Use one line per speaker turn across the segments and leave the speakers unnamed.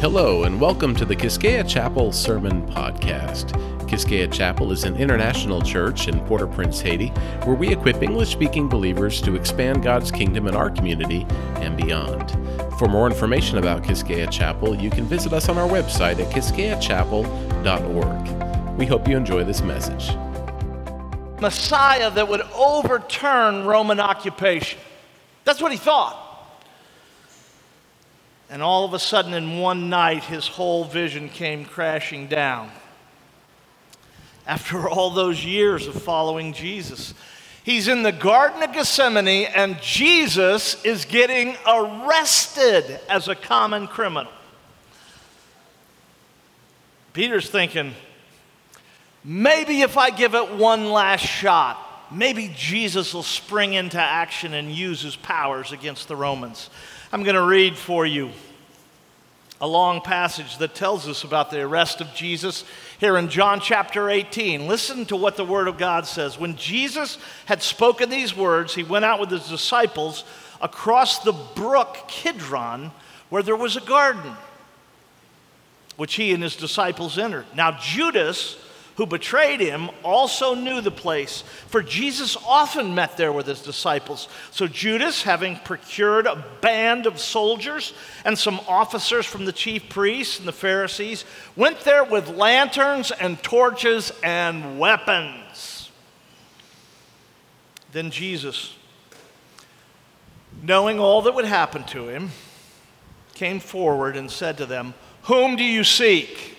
Hello, and welcome to the Quisqueya Chapel Sermon Podcast. Quisqueya Chapel is an international church in Port au Prince, Haiti, where we equip English speaking believers to expand God's kingdom in our community and beyond. For more information about Quisqueya Chapel, you can visit us on our website at quisqueyachapel.org. We hope you enjoy this message.
Messiah that would overturn Roman occupation. That's what he thought. And all of a sudden, in one night, his whole vision came crashing down. After all those years of following Jesus, he's in the Garden of Gethsemane, and Jesus is getting arrested as a common criminal. Peter's thinking, maybe if I give it one last shot, maybe Jesus will spring into action and use his powers against the Romans. I'm going to read for you a long passage that tells us about the arrest of Jesus here in John chapter 18. Listen to what the Word of God says. When Jesus had spoken these words, he went out with his disciples across the brook Kidron, where there was a garden, which he and his disciples entered. Now, Judas, who betrayed him also knew the place, for Jesus often met there with his disciples. So Judas, having procured a band of soldiers and some officers from the chief priests and the Pharisees, went there with lanterns and torches and weapons. Then Jesus, knowing all that would happen to him, came forward and said to them, Whom do you seek?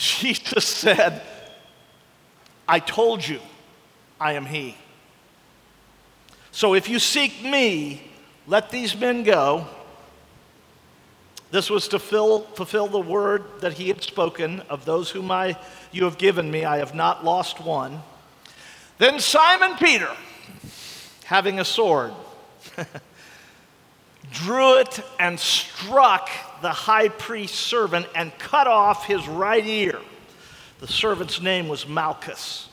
Jesus said, I told you I am He. So if you seek me, let these men go. This was to fill, fulfill the word that he had spoken of those whom I, you have given me, I have not lost one. Then Simon Peter, having a sword, drew it and struck the high priest's servant and cut off his right ear. The servant's name was Malchus.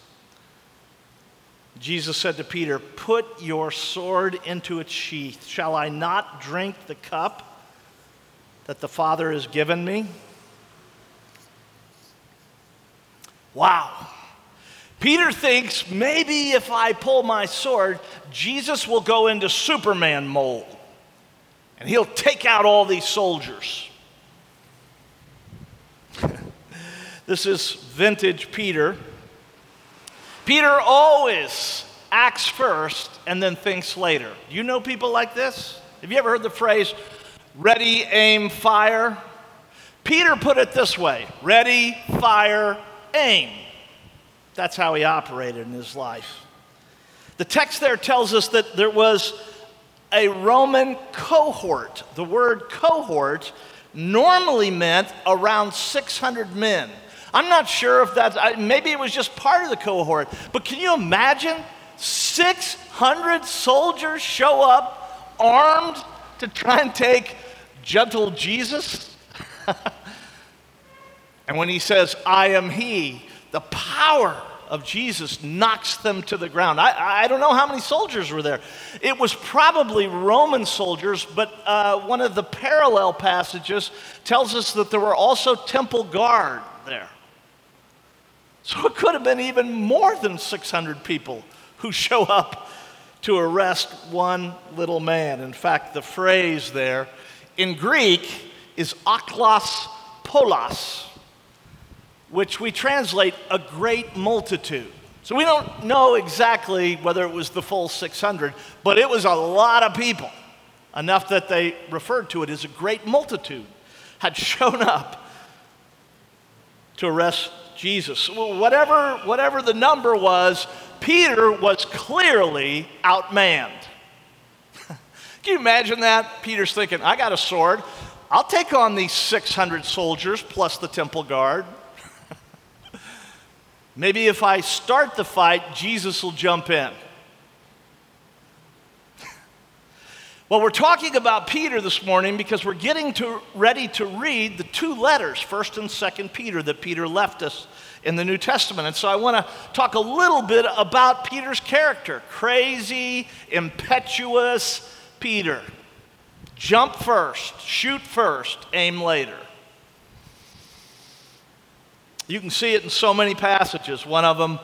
Jesus said to Peter, Put your sword into its sheath. Shall I not drink the cup that the Father has given me? Wow. Peter thinks maybe if I pull my sword, Jesus will go into Superman mold and he'll take out all these soldiers. this is vintage Peter. Peter always acts first and then thinks later. Do you know people like this? Have you ever heard the phrase, ready, aim, fire? Peter put it this way ready, fire, aim. That's how he operated in his life. The text there tells us that there was a Roman cohort. The word cohort normally meant around 600 men. I'm not sure if that's, maybe it was just part of the cohort, but can you imagine 600 soldiers show up armed to try and take gentle Jesus? and when he says, I am he, the power of Jesus knocks them to the ground. I, I don't know how many soldiers were there. It was probably Roman soldiers, but uh, one of the parallel passages tells us that there were also temple guard there. So it could have been even more than 600 people who show up to arrest one little man. In fact, the phrase there in Greek is aklos polos which we translate a great multitude. So we don't know exactly whether it was the full 600, but it was a lot of people, enough that they referred to it as a great multitude had shown up to arrest Jesus. Whatever, whatever the number was, Peter was clearly outmanned. Can you imagine that? Peter's thinking, I got a sword. I'll take on these 600 soldiers plus the temple guard. Maybe if I start the fight, Jesus will jump in. Well, we're talking about Peter this morning because we're getting to, ready to read the two letters, 1st and 2nd Peter, that Peter left us in the New Testament. And so I want to talk a little bit about Peter's character crazy, impetuous Peter. Jump first, shoot first, aim later. You can see it in so many passages. One of them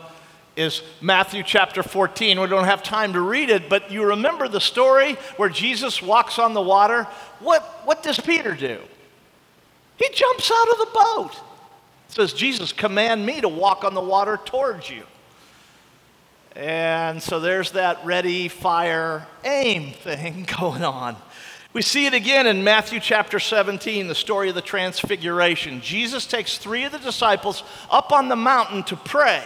is Matthew chapter 14. We don't have time to read it, but you remember the story where Jesus walks on the water? What, what does Peter do? He jumps out of the boat. It says, Jesus, command me to walk on the water towards you. And so there's that ready, fire, aim thing going on. We see it again in Matthew chapter 17, the story of the transfiguration. Jesus takes three of the disciples up on the mountain to pray.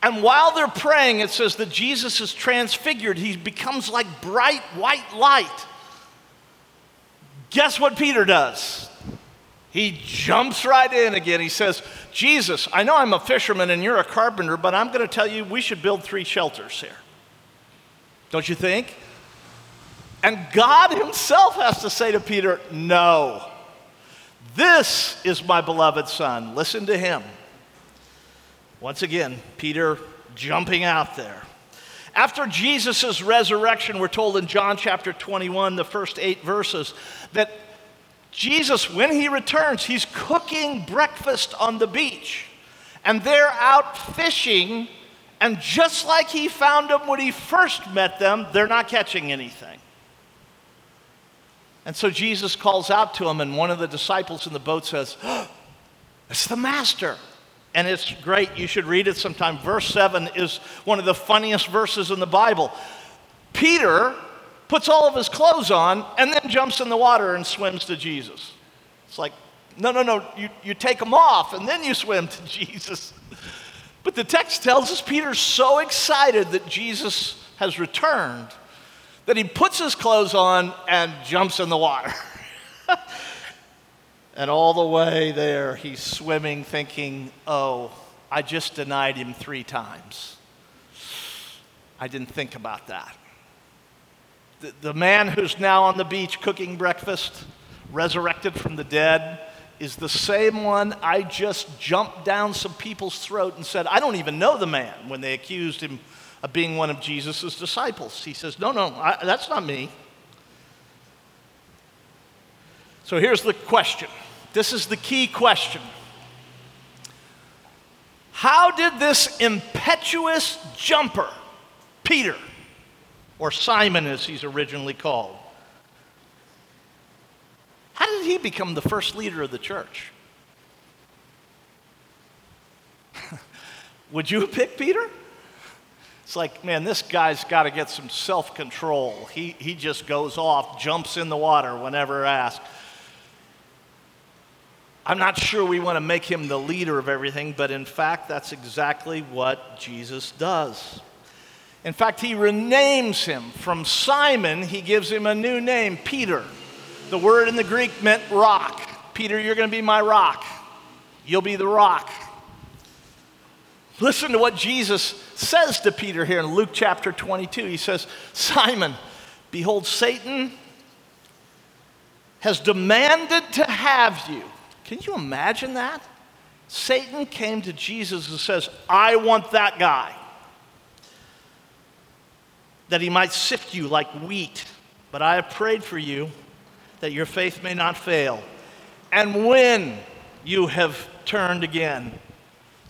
And while they're praying, it says that Jesus is transfigured. He becomes like bright white light. Guess what Peter does? He jumps right in again. He says, Jesus, I know I'm a fisherman and you're a carpenter, but I'm going to tell you we should build three shelters here. Don't you think? And God Himself has to say to Peter, No. This is my beloved Son. Listen to Him. Once again, Peter jumping out there. After Jesus' resurrection, we're told in John chapter 21, the first eight verses, that Jesus, when he returns, he's cooking breakfast on the beach. And they're out fishing, and just like he found them when he first met them, they're not catching anything. And so Jesus calls out to him, and one of the disciples in the boat says, oh, It's the master and it's great. You should read it sometime. Verse 7 is one of the funniest verses in the Bible. Peter puts all of his clothes on and then jumps in the water and swims to Jesus. It's like, no, no, no, you, you take them off and then you swim to Jesus. But the text tells us Peter's so excited that Jesus has returned that he puts his clothes on and jumps in the water. And all the way there, he's swimming, thinking, oh, I just denied him three times. I didn't think about that. The, the man who's now on the beach cooking breakfast, resurrected from the dead, is the same one I just jumped down some people's throat and said, I don't even know the man when they accused him of being one of Jesus' disciples. He says, No, no, I, that's not me. So here's the question this is the key question. How did this impetuous jumper, Peter, or Simon as he's originally called, how did he become the first leader of the church? Would you pick Peter? It's like, man, this guy's got to get some self control. He, he just goes off, jumps in the water whenever asked. I'm not sure we want to make him the leader of everything, but in fact, that's exactly what Jesus does. In fact, he renames him. From Simon, he gives him a new name, Peter. The word in the Greek meant rock. Peter, you're going to be my rock. You'll be the rock. Listen to what Jesus says to Peter here in Luke chapter 22. He says, Simon, behold, Satan has demanded to have you can you imagine that? Satan came to Jesus and says, I want that guy. That he might sift you like wheat. But I have prayed for you that your faith may not fail. And when you have turned again,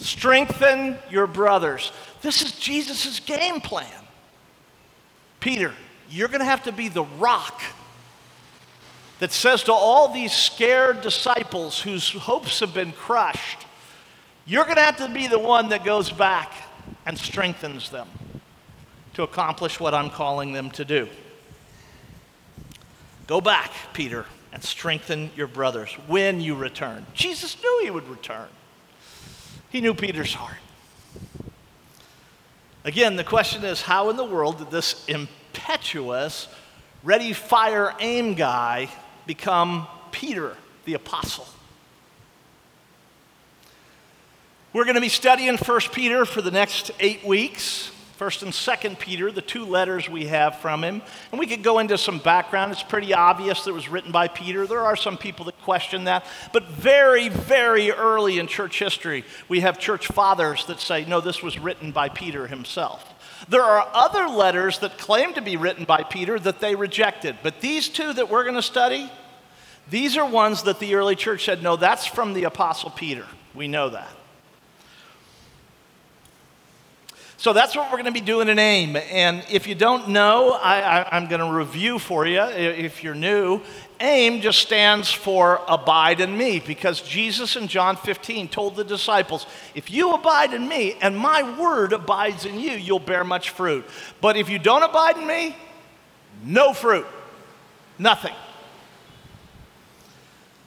strengthen your brothers. This is Jesus' game plan. Peter, you're going to have to be the rock that says to all these scared disciples whose hopes have been crushed, you're going to have to be the one that goes back and strengthens them to accomplish what I'm calling them to do. Go back, Peter, and strengthen your brothers when you return. Jesus knew he would return, he knew Peter's heart. Again, the question is how in the world did this impetuous, ready, fire, aim guy become Peter the Apostle. We're going to be studying 1 Peter for the next eight weeks. First and Second Peter, the two letters we have from him. And we could go into some background. It's pretty obvious that it was written by Peter. There are some people that question that. But very, very early in church history, we have church fathers that say, no, this was written by Peter himself. There are other letters that claim to be written by Peter that they rejected. But these two that we're going to study, these are ones that the early church said, no, that's from the Apostle Peter. We know that. So that's what we're going to be doing in AIM. And if you don't know, I, am going to review for you if you're new. AIM just stands for abide in me because Jesus in John 15 told the disciples, If you abide in me and my word abides in you, you'll bear much fruit. But if you don't abide in me, no fruit, nothing.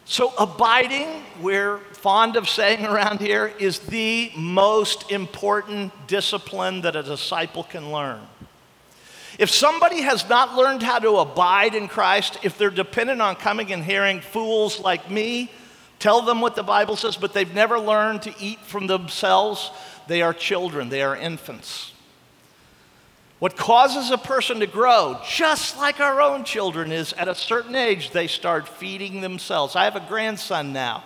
So, abiding, we're fond of saying around here, is the most important discipline that a disciple can learn. If somebody has not learned how to abide in Christ, if they're dependent on coming and hearing fools like me tell them what the Bible says, but they've never learned to eat from themselves, they are children, they are infants. What causes a person to grow, just like our own children, is at a certain age they start feeding themselves. I have a grandson now.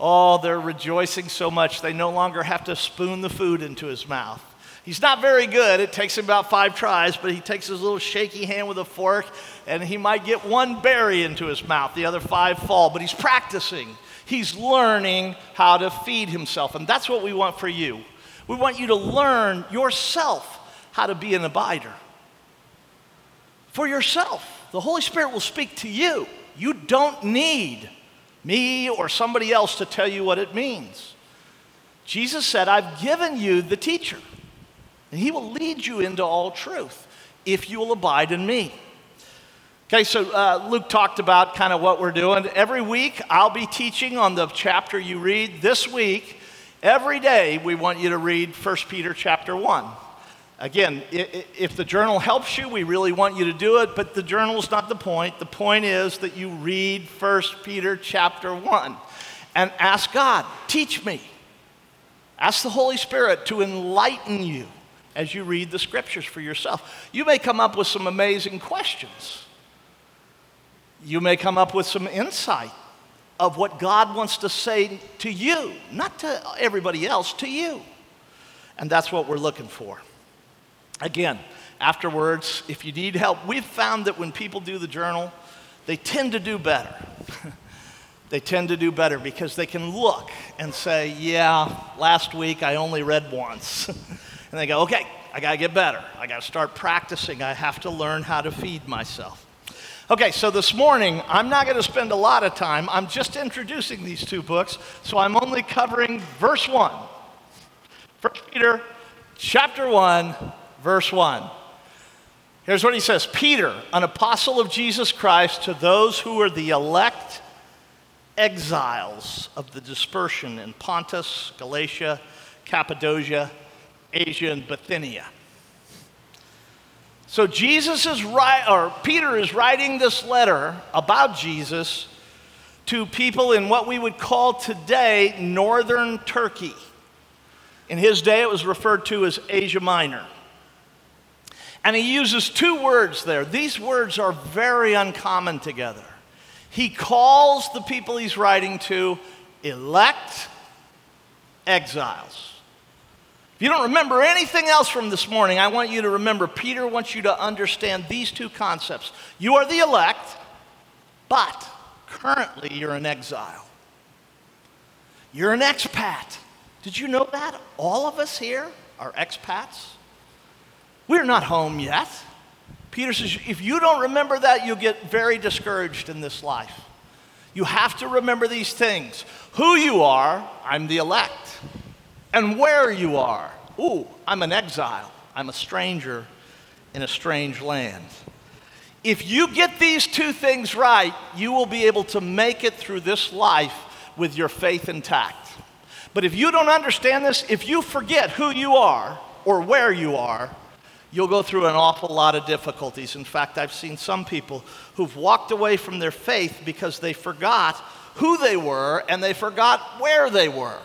Oh, they're rejoicing so much they no longer have to spoon the food into his mouth. He's not very good. It takes him about five tries, but he takes his little shaky hand with a fork and he might get one berry into his mouth. The other five fall, but he's practicing. He's learning how to feed himself. And that's what we want for you. We want you to learn yourself how to be an abider. For yourself, the Holy Spirit will speak to you. You don't need me or somebody else to tell you what it means. Jesus said, I've given you the teacher, and he will lead you into all truth if you will abide in me. Okay, so uh, Luke talked about kind of what we're doing. Every week, I'll be teaching on the chapter you read. This week, every day, we want you to read 1 Peter chapter 1. Again, if the journal helps you, we really want you to do it, but the journal is not the point. The point is that you read 1 Peter chapter 1 and ask God, teach me. Ask the Holy Spirit to enlighten you as you read the scriptures for yourself. You may come up with some amazing questions. You may come up with some insight of what God wants to say to you, not to everybody else, to you. And that's what we're looking for. Again, afterwards, if you need help, we've found that when people do the journal, they tend to do better. they tend to do better because they can look and say, Yeah, last week I only read once. and they go, Okay, I got to get better. I got to start practicing. I have to learn how to feed myself. Okay, so this morning, I'm not going to spend a lot of time. I'm just introducing these two books, so I'm only covering verse 1. 1 Peter chapter 1, verse 1. Here's what he says Peter, an apostle of Jesus Christ, to those who are the elect exiles of the dispersion in Pontus, Galatia, Cappadocia, Asia, and Bithynia. So Jesus is right, or Peter is writing this letter about Jesus to people in what we would call today northern Turkey. In his day, it was referred to as Asia Minor. And he uses two words there. These words are very uncommon together. He calls the people he's writing to elect exiles. If you don't remember anything else from this morning, I want you to remember Peter wants you to understand these two concepts. You are the elect, but currently you're an exile. You're an expat. Did you know that? All of us here are expats. We're not home yet. Peter says, if you don't remember that, you'll get very discouraged in this life. You have to remember these things who you are, I'm the elect, and where you are. Ooh, I'm an exile, I'm a stranger in a strange land. If you get these two things right, you will be able to make it through this life with your faith intact. But if you don't understand this, if you forget who you are or where you are, You'll go through an awful lot of difficulties. In fact, I've seen some people who've walked away from their faith because they forgot who they were and they forgot where they were.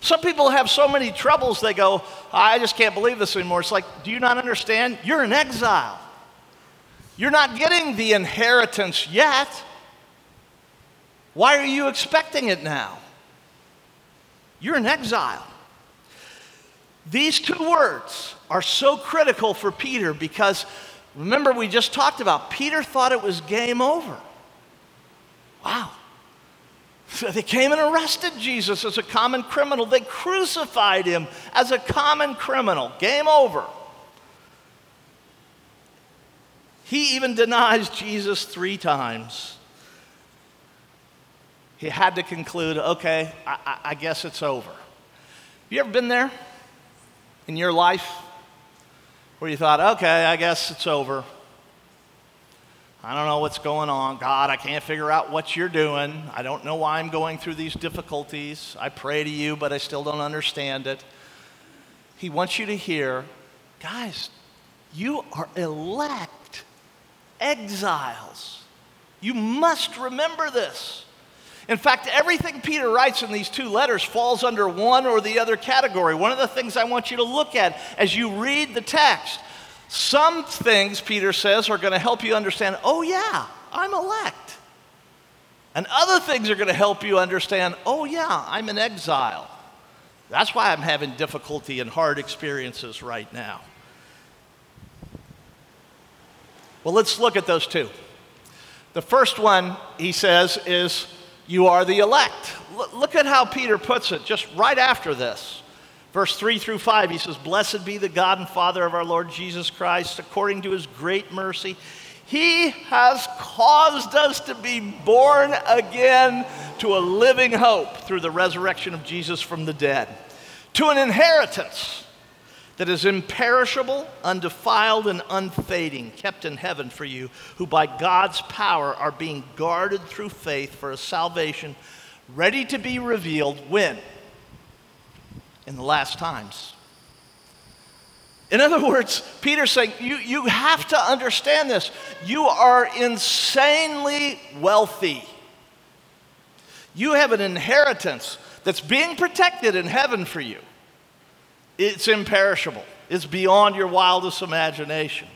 Some people have so many troubles, they go, I just can't believe this anymore. It's like, do you not understand? You're in exile. You're not getting the inheritance yet. Why are you expecting it now? You're in exile. These two words are so critical for Peter because remember, we just talked about Peter thought it was game over. Wow. So they came and arrested Jesus as a common criminal. They crucified him as a common criminal. Game over. He even denies Jesus three times. He had to conclude okay, I, I guess it's over. You ever been there in your life where you thought, okay, I guess it's over? I don't know what's going on. God, I can't figure out what you're doing. I don't know why I'm going through these difficulties. I pray to you, but I still don't understand it. He wants you to hear, guys, you are elect exiles. You must remember this. In fact, everything Peter writes in these two letters falls under one or the other category. One of the things I want you to look at as you read the text some things, Peter says, are going to help you understand, oh, yeah, I'm elect. And other things are going to help you understand, oh, yeah, I'm in exile. That's why I'm having difficulty and hard experiences right now. Well, let's look at those two. The first one, he says, is you are the elect. look at how Peter puts it just right after this. Verse 3 through 5, he says, Blessed be the God and Father of our Lord Jesus Christ, according to his great mercy. He has caused us to be born again to a living hope through the resurrection of Jesus from the dead, to an inheritance that is imperishable, undefiled, and unfading, kept in heaven for you, who by God's power are being guarded through faith for a salvation ready to be revealed when? in the last times. In other words, Peter's saying, you, you have to understand this. You are insanely wealthy. You have an inheritance that's being protected in heaven for you. It's imperishable, it's beyond your wildest imagination.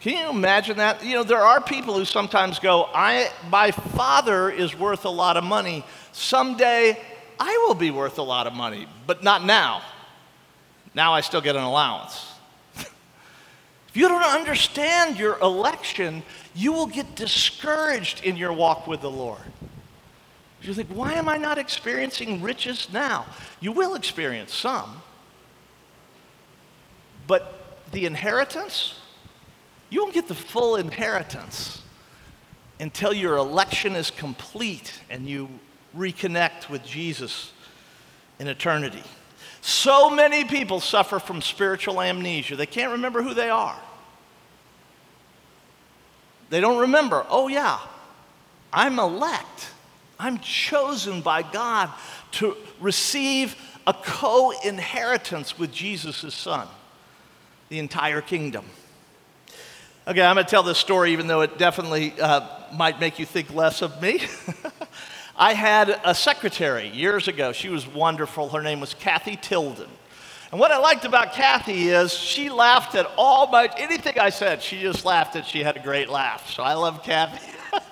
Can you imagine that? You know, there are people who sometimes go, I, My father is worth a lot of money. Someday I will be worth a lot of money, but not now. Now I still get an allowance. if you don't understand your election, you will get discouraged in your walk with the Lord. You think, why am I not experiencing riches now? You will experience some. But the inheritance, you won't get the full inheritance until your election is complete and you reconnect with Jesus in eternity. So many people suffer from spiritual amnesia. They can't remember who they are. They don't remember, oh, yeah, I'm elect. I'm chosen by God to receive a co inheritance with Jesus' son, the entire kingdom. Okay, I'm going to tell this story, even though it definitely uh, might make you think less of me. I had a secretary years ago. She was wonderful. Her name was Kathy Tilden. And what I liked about Kathy is she laughed at all my anything I said. She just laughed at. She had a great laugh. So I love Kathy.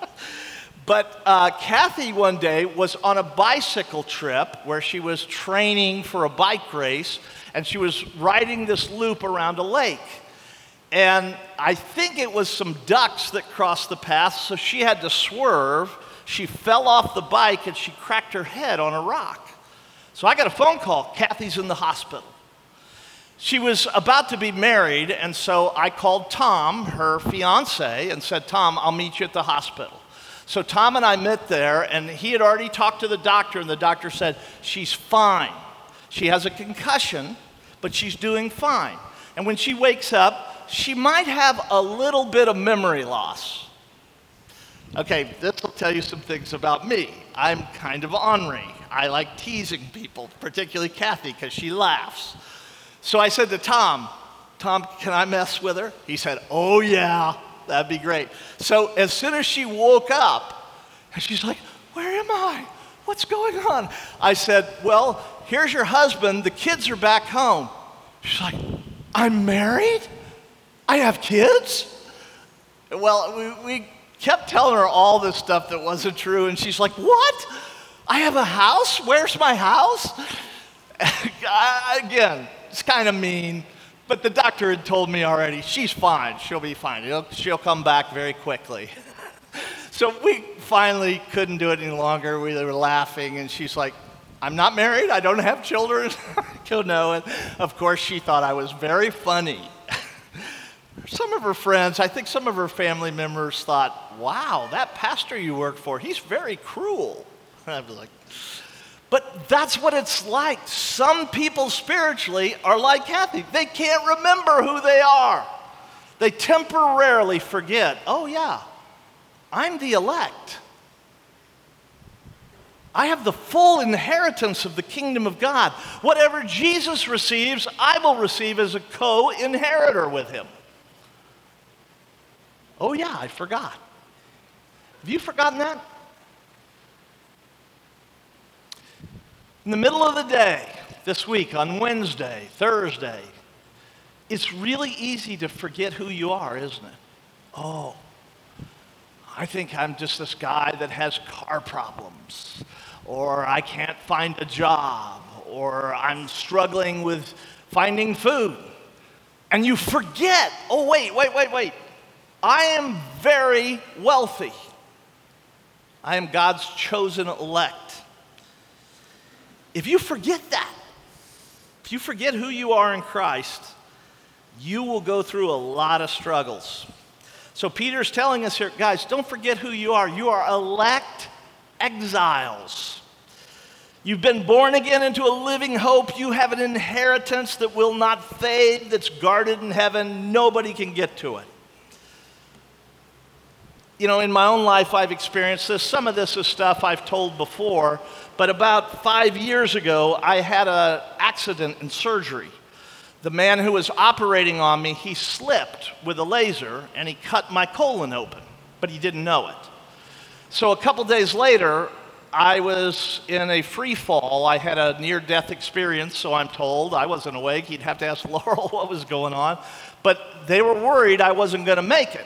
but uh, Kathy one day was on a bicycle trip where she was training for a bike race, and she was riding this loop around a lake. And I think it was some ducks that crossed the path, so she had to swerve she fell off the bike and she cracked her head on a rock. So I got a phone call Kathy's in the hospital. She was about to be married, and so I called Tom, her fiance, and said, Tom, I'll meet you at the hospital. So Tom and I met there, and he had already talked to the doctor, and the doctor said, She's fine. She has a concussion, but she's doing fine. And when she wakes up, she might have a little bit of memory loss. Okay, this will tell you some things about me. I'm kind of ornery. I like teasing people, particularly Kathy, because she laughs. So I said to Tom, Tom, can I mess with her? He said, Oh, yeah, that'd be great. So as soon as she woke up, and she's like, Where am I? What's going on? I said, Well, here's your husband. The kids are back home. She's like, I'm married? I have kids? Well, we, we kept telling her all this stuff that wasn't true, and she's like, What? I have a house? Where's my house? Again, it's kind of mean, but the doctor had told me already, she's fine. She'll be fine. She'll come back very quickly. so we finally couldn't do it any longer. We were laughing, and she's like, I'm not married. I don't have children. Go know. And of course, she thought I was very funny. some of her friends, I think some of her family members thought, wow, that pastor you work for, he's very cruel. I was like, but that's what it's like. Some people spiritually are like Kathy. They can't remember who they are. They temporarily forget, oh, yeah, I'm the elect. I have the full inheritance of the kingdom of God. Whatever Jesus receives, I will receive as a co inheritor with him. Oh, yeah, I forgot. Have you forgotten that? In the middle of the day, this week, on Wednesday, Thursday, it's really easy to forget who you are, isn't it? Oh, I think I'm just this guy that has car problems, or I can't find a job, or I'm struggling with finding food. And you forget, oh, wait, wait, wait, wait. I am very wealthy. I am God's chosen elect. If you forget that, if you forget who you are in Christ, you will go through a lot of struggles. So Peter's telling us here, guys, don't forget who you are. You are elect exiles. You've been born again into a living hope. You have an inheritance that will not fade, that's guarded in heaven. Nobody can get to it. You know, in my own life, I've experienced this. Some of this is stuff I've told before, but about five years ago, I had an accident in surgery. The man who was operating on me, he slipped with a laser and he cut my colon open, but he didn't know it. So a couple days later, I was in a free fall. I had a near death experience, so I'm told. I wasn't awake. You'd have to ask Laurel what was going on. But they were worried I wasn't going to make it.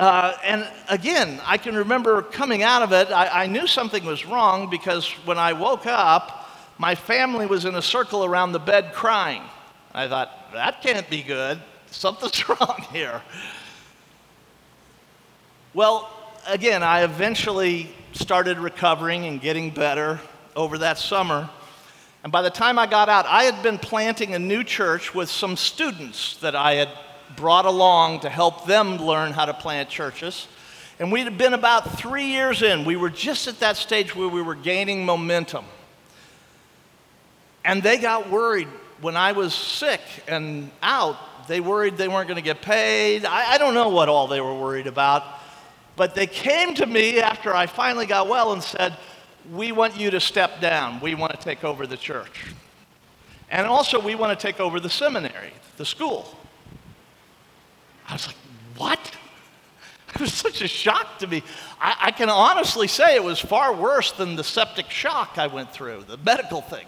Uh, and again, I can remember coming out of it, I, I knew something was wrong because when I woke up, my family was in a circle around the bed crying. I thought, that can't be good. Something's wrong here. Well, again, I eventually started recovering and getting better over that summer. And by the time I got out, I had been planting a new church with some students that I had brought along to help them learn how to plant churches. And we had been about three years in. We were just at that stage where we were gaining momentum. And they got worried when I was sick and out. They worried they weren't going to get paid. I, I, don't know what all they were worried about. But they came to me after I finally got well and said, We want you to step down. We want to take over the church. And also, we want to take over the seminary, the school. I was like, what? It was such a shock to me. I, I, can honestly say it was far worse than the septic shock I went through, the medical thing.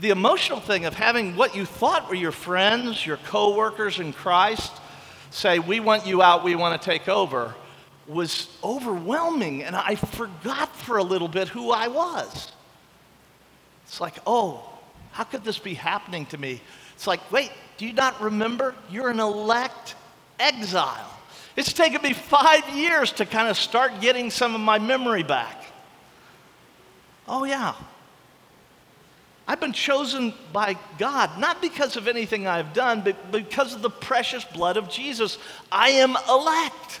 The emotional thing of having what you thought were your friends, your coworkers in Christ, say, We want you out, we want to take over, was overwhelming. And I forgot for a little bit who I was. It's like, oh, how could this be happening to me? It's like, wait, do you not remember? You're an elect exile. It's taken me five years to kind of start getting some of my memory back. Oh, yeah. I've been chosen by God, not because of anything I've done, but because of the precious blood of Jesus. I am elect.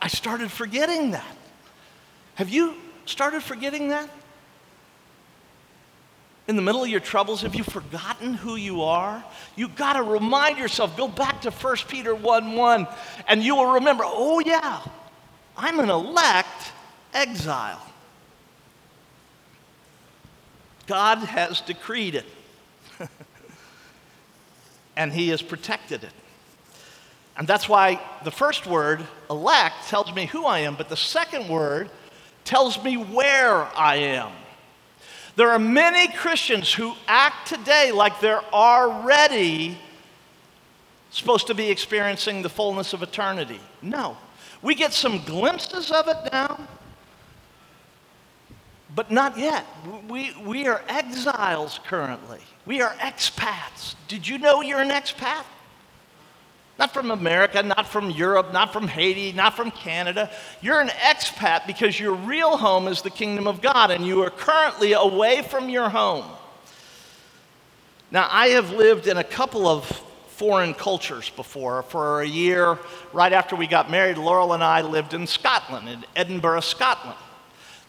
I started forgetting that. Have you started forgetting that? In the middle of your troubles, have you forgotten who you are? You got to remind yourself. Go back to 1 Peter 1 1, and you will remember oh, yeah, I'm an elect exile. God has decreed it. and He has protected it. And that's why the first word, elect, tells me who I am, but the second word tells me where I am. There are many Christians who act today like they're already supposed to be experiencing the fullness of eternity. No. We get some glimpses of it now, but not yet. We, we are exiles currently. We are expats. Did you know you're an expat? Not from America, not from Europe, not from Haiti, not from Canada. You're an expat because your real home is the kingdom of God and you are currently away from your home. Now, I have lived in a couple of foreign cultures before. For a year, right after we got married, Laurel and I lived in Scotland, in Edinburgh, Scotland.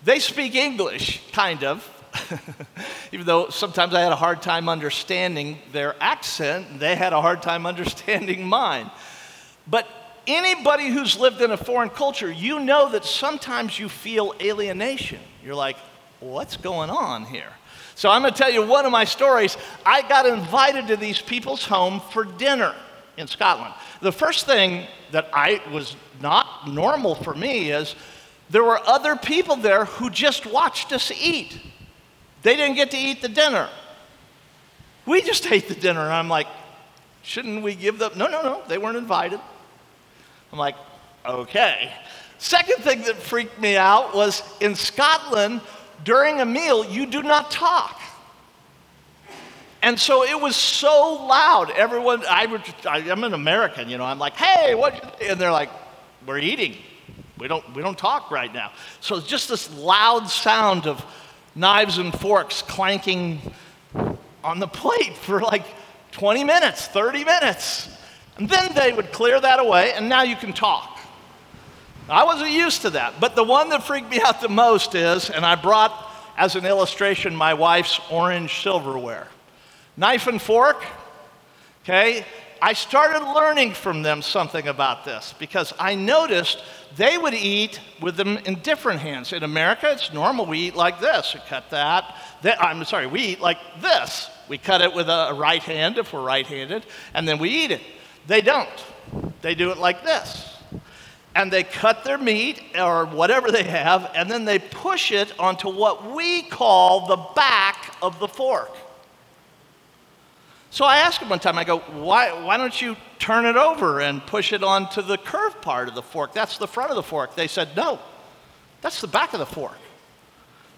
They speak English, kind of, even though sometimes I had a hard time understanding their accent, they had a hard time understanding mine. But anybody who's lived in a foreign culture, you know that sometimes you feel alienation. You're like, what's going on here? So I'm going to tell you one of my stories. I got invited to these people's home for dinner in Scotland. The first thing that I was not normal for me is there were other people there who just watched us eat. They didn't get to eat the dinner. We just ate the dinner. And I'm like, shouldn't we give them? No, no, no. They weren't invited. I'm like, okay. Second thing that freaked me out was in Scotland, during a meal, you do not talk. And so it was so loud. Everyone, I, would, I, am an American, you know. I'm like, hey, what? You and they're like, we're eating. We don't, we don't talk right now. So it's just this loud sound of knives and forks clanking on the plate for like 20 minutes, 30 minutes. And then they would clear that away, and now you can talk. I wasn't used to that. But the one that freaked me out the most is, and I brought as an illustration my wife's orange silverware. Knife and fork, okay? I started learning from them something about this because I noticed they would eat with them in different hands. In America, it's normal. We eat like this. We cut that. I'm sorry, we eat like this. We cut it with a right hand if we're right handed, and then we eat it. They don't. They do it like this. And they cut their meat or whatever they have, and then they push it onto what we call the back of the fork. So I asked him one time, I go, why, why don't you turn it over and push it onto the curved part of the fork? That's the front of the fork. They said, no, that's the back of the fork.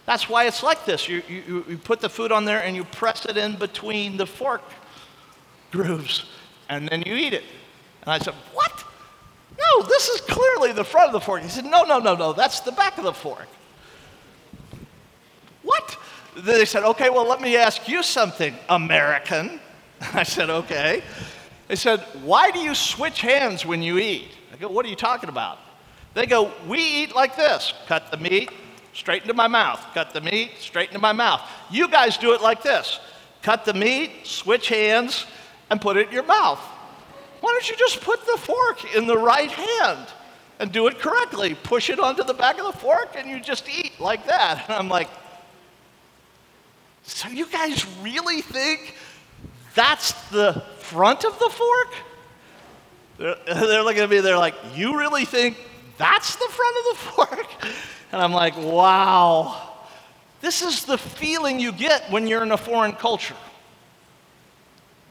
That's why it's like this. You, you, you put the food on there and you press it in between the fork grooves, and then you eat it. And I said, what? No, this is clearly the front of the fork. He said, no, no, no, no, that's the back of the fork. What? They said, okay, well, let me ask you something, American. I said, okay. They said, why do you switch hands when you eat? I go, what are you talking about? They go, we eat like this cut the meat, straight into my mouth, cut the meat, straight into my mouth. You guys do it like this cut the meat, switch hands, and put it in your mouth. Why don't you just put the fork in the right hand and do it correctly? Push it onto the back of the fork and you just eat like that. And I'm like, so you guys really think that's the front of the fork? They're, they're looking at me, they're like, You really think that's the front of the fork? And I'm like, Wow. This is the feeling you get when you're in a foreign culture.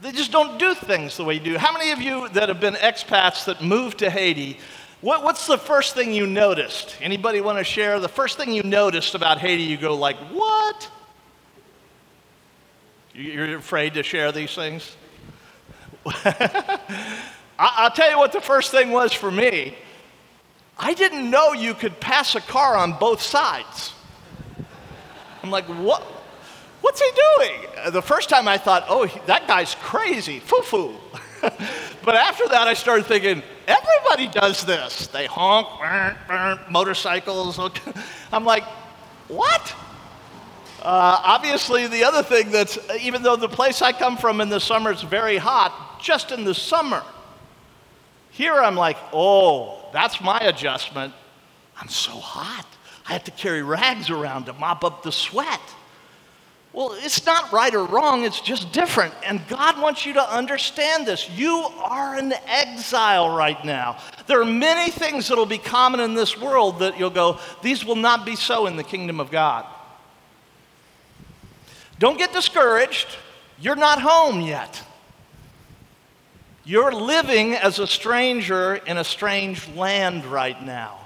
They just don't do things the way you do. How many of you that have been expats that moved to Haiti, what, what's the first thing you noticed? Anybody want to share? The first thing you noticed about Haiti, you go like, what? You're afraid to share these things? I'll tell you what the first thing was for me. I didn't know you could pass a car on both sides. I'm like, what? What's he doing? The first time I thought, oh, that guy's crazy, foo foo. but after that, I started thinking, everybody does this. They honk, burn, burn, motorcycles. I'm like, what? Uh, obviously, the other thing that's, even though the place I come from in the summer is very hot, just in the summer, here I'm like, oh, that's my adjustment. I'm so hot. I have to carry rags around to mop up the sweat. Well, it's not right or wrong, it's just different. And God wants you to understand this. You are an exile right now. There are many things that will be common in this world that you'll go, these will not be so in the kingdom of God. Don't get discouraged. You're not home yet. You're living as a stranger in a strange land right now.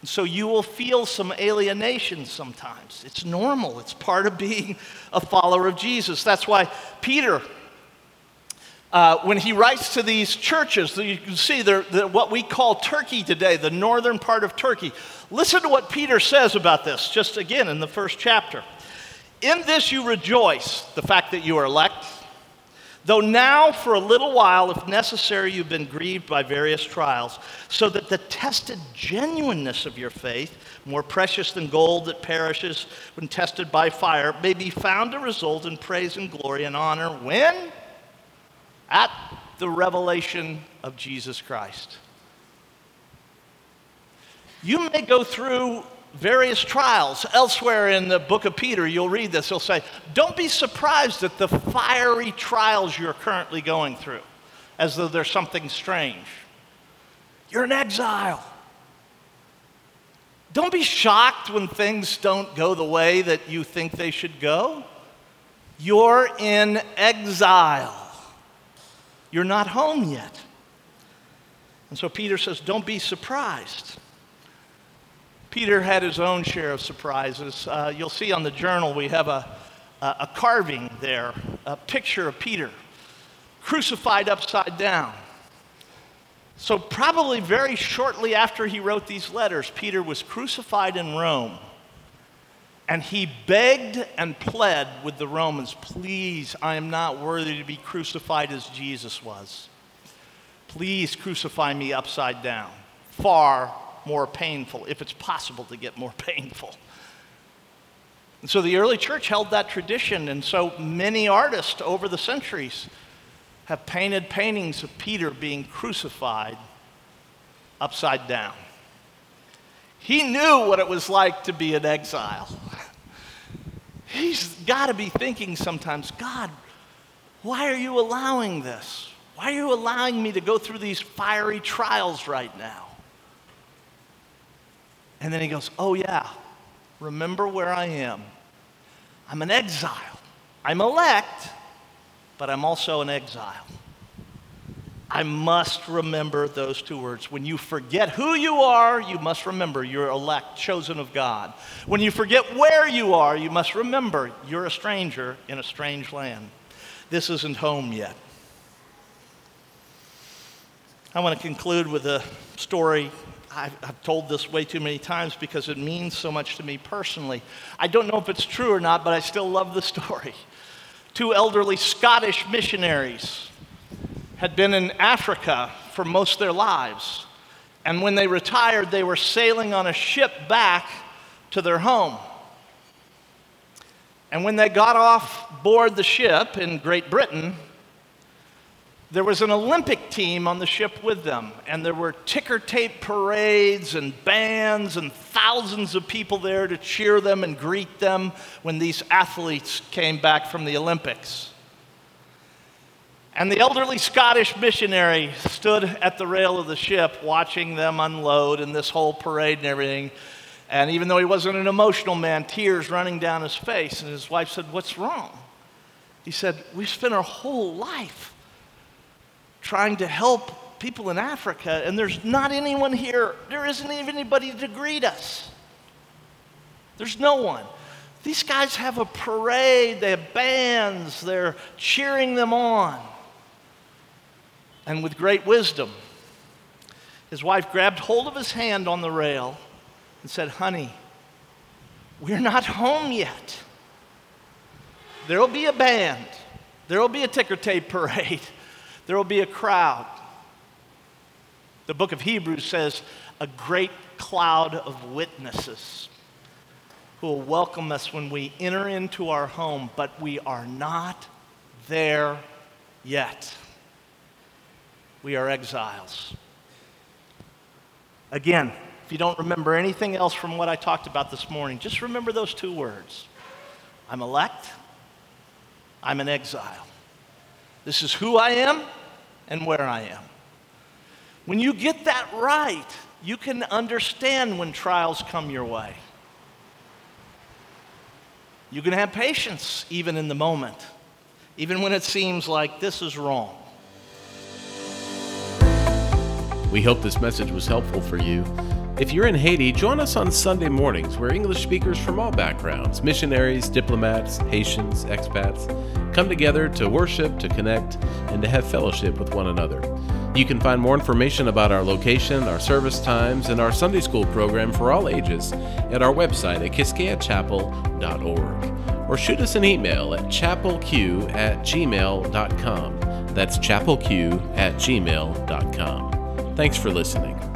And so you will feel some alienation sometimes. It's normal, it's part of being a follower of Jesus. That's why Peter, uh, when he writes to these churches, you can see they're, they're what we call Turkey today, the northern part of Turkey. Listen to what Peter says about this, just again in the first chapter. In this you rejoice, the fact that you are elect Though now, for a little while, if necessary, you've been grieved by various trials, so that the tested genuineness of your faith, more precious than gold that perishes when tested by fire, may be found to result in praise and glory and honor when? At the revelation of Jesus Christ. You may go through various trials. Elsewhere in the book of Peter, you'll read this. He'll say, Don't be surprised at the fiery trials you're currently going through, as though there's something strange. You're in exile. Don't be shocked when things don't go the way that you think they should go. You're in exile. You're not home yet. And so Peter says, Don't be surprised. Peter had his own share of surprises. Uh, you'll see on the journal we have a, a carving there, a picture of Peter crucified upside down. So, probably very shortly after he wrote these letters, Peter was crucified in Rome. And he begged and pled with the Romans, Please, I am not worthy to be crucified as Jesus was. Please crucify me upside down, far more painful, if it's possible to get more painful. And so the early church held that tradition, and so many artists over the centuries have painted paintings of Peter being crucified upside down. He knew what it was like to be in exile. He's got to be thinking sometimes, God, why are you allowing this? Why are you allowing me to go through these fiery trials right now? And then he goes, Oh, yeah, remember where I am. I'm an exile. I'm elect, but I'm also an exile. I must remember those two words. When you forget who you are, you must remember you're elect, chosen of God. When you forget where you are, you must remember you're a stranger in a strange land. This isn't home yet. I want to conclude with a story I've, I've, told this way too many times because it means so much to me personally. I don't know if it's true or not, but I still love the story. Two elderly Scottish missionaries had been in Africa for most of their lives. And when they retired, they were sailing on a ship back to their home. And when they got off board the ship in Great Britain, there was an Olympic team on the ship with them, and there were ticker tape parades and bands and thousands of people there to cheer them and greet them when these athletes came back from the Olympics. And the elderly Scottish missionary stood at the rail of the ship watching them unload and this whole parade and everything. And even though he wasn't an emotional man, tears running down his face. And his wife said, What's wrong? He said, We've spent our whole life trying to help people in Africa, and there's not anyone here. There isn't even anybody to greet us. There's no one. These guys have a parade, they have bands, they're cheering them on. And with great wisdom, his wife grabbed hold of his hand on the rail and said, Honey, we're not home yet. There'll be a band, there'll be a ticker tape parade. There will be a crowd. The book of Hebrews says, a great cloud of witnesses who will welcome us when we enter into our home, but we are not there yet. We are exiles. Again, if you don't remember anything else from what I talked about this morning, just remember those two words I'm elect, I'm an exile. This is who I am and where I am. When you get that right, you can understand when trials come your way. You can have patience even in the moment, even when it seems like this is wrong.
We hope this message was helpful for you. If you're in Haiti, join us on Sunday mornings where English speakers from all backgrounds missionaries, diplomats, Haitians, expats come together to worship, to connect, and to have fellowship with one another. You can find more information about our location, our service times, and our Sunday school program for all ages at our website at quisqueyachapel.org or shoot us an email at chapelq at gmail.com. That's chapelq at gmail.com. Thanks for listening.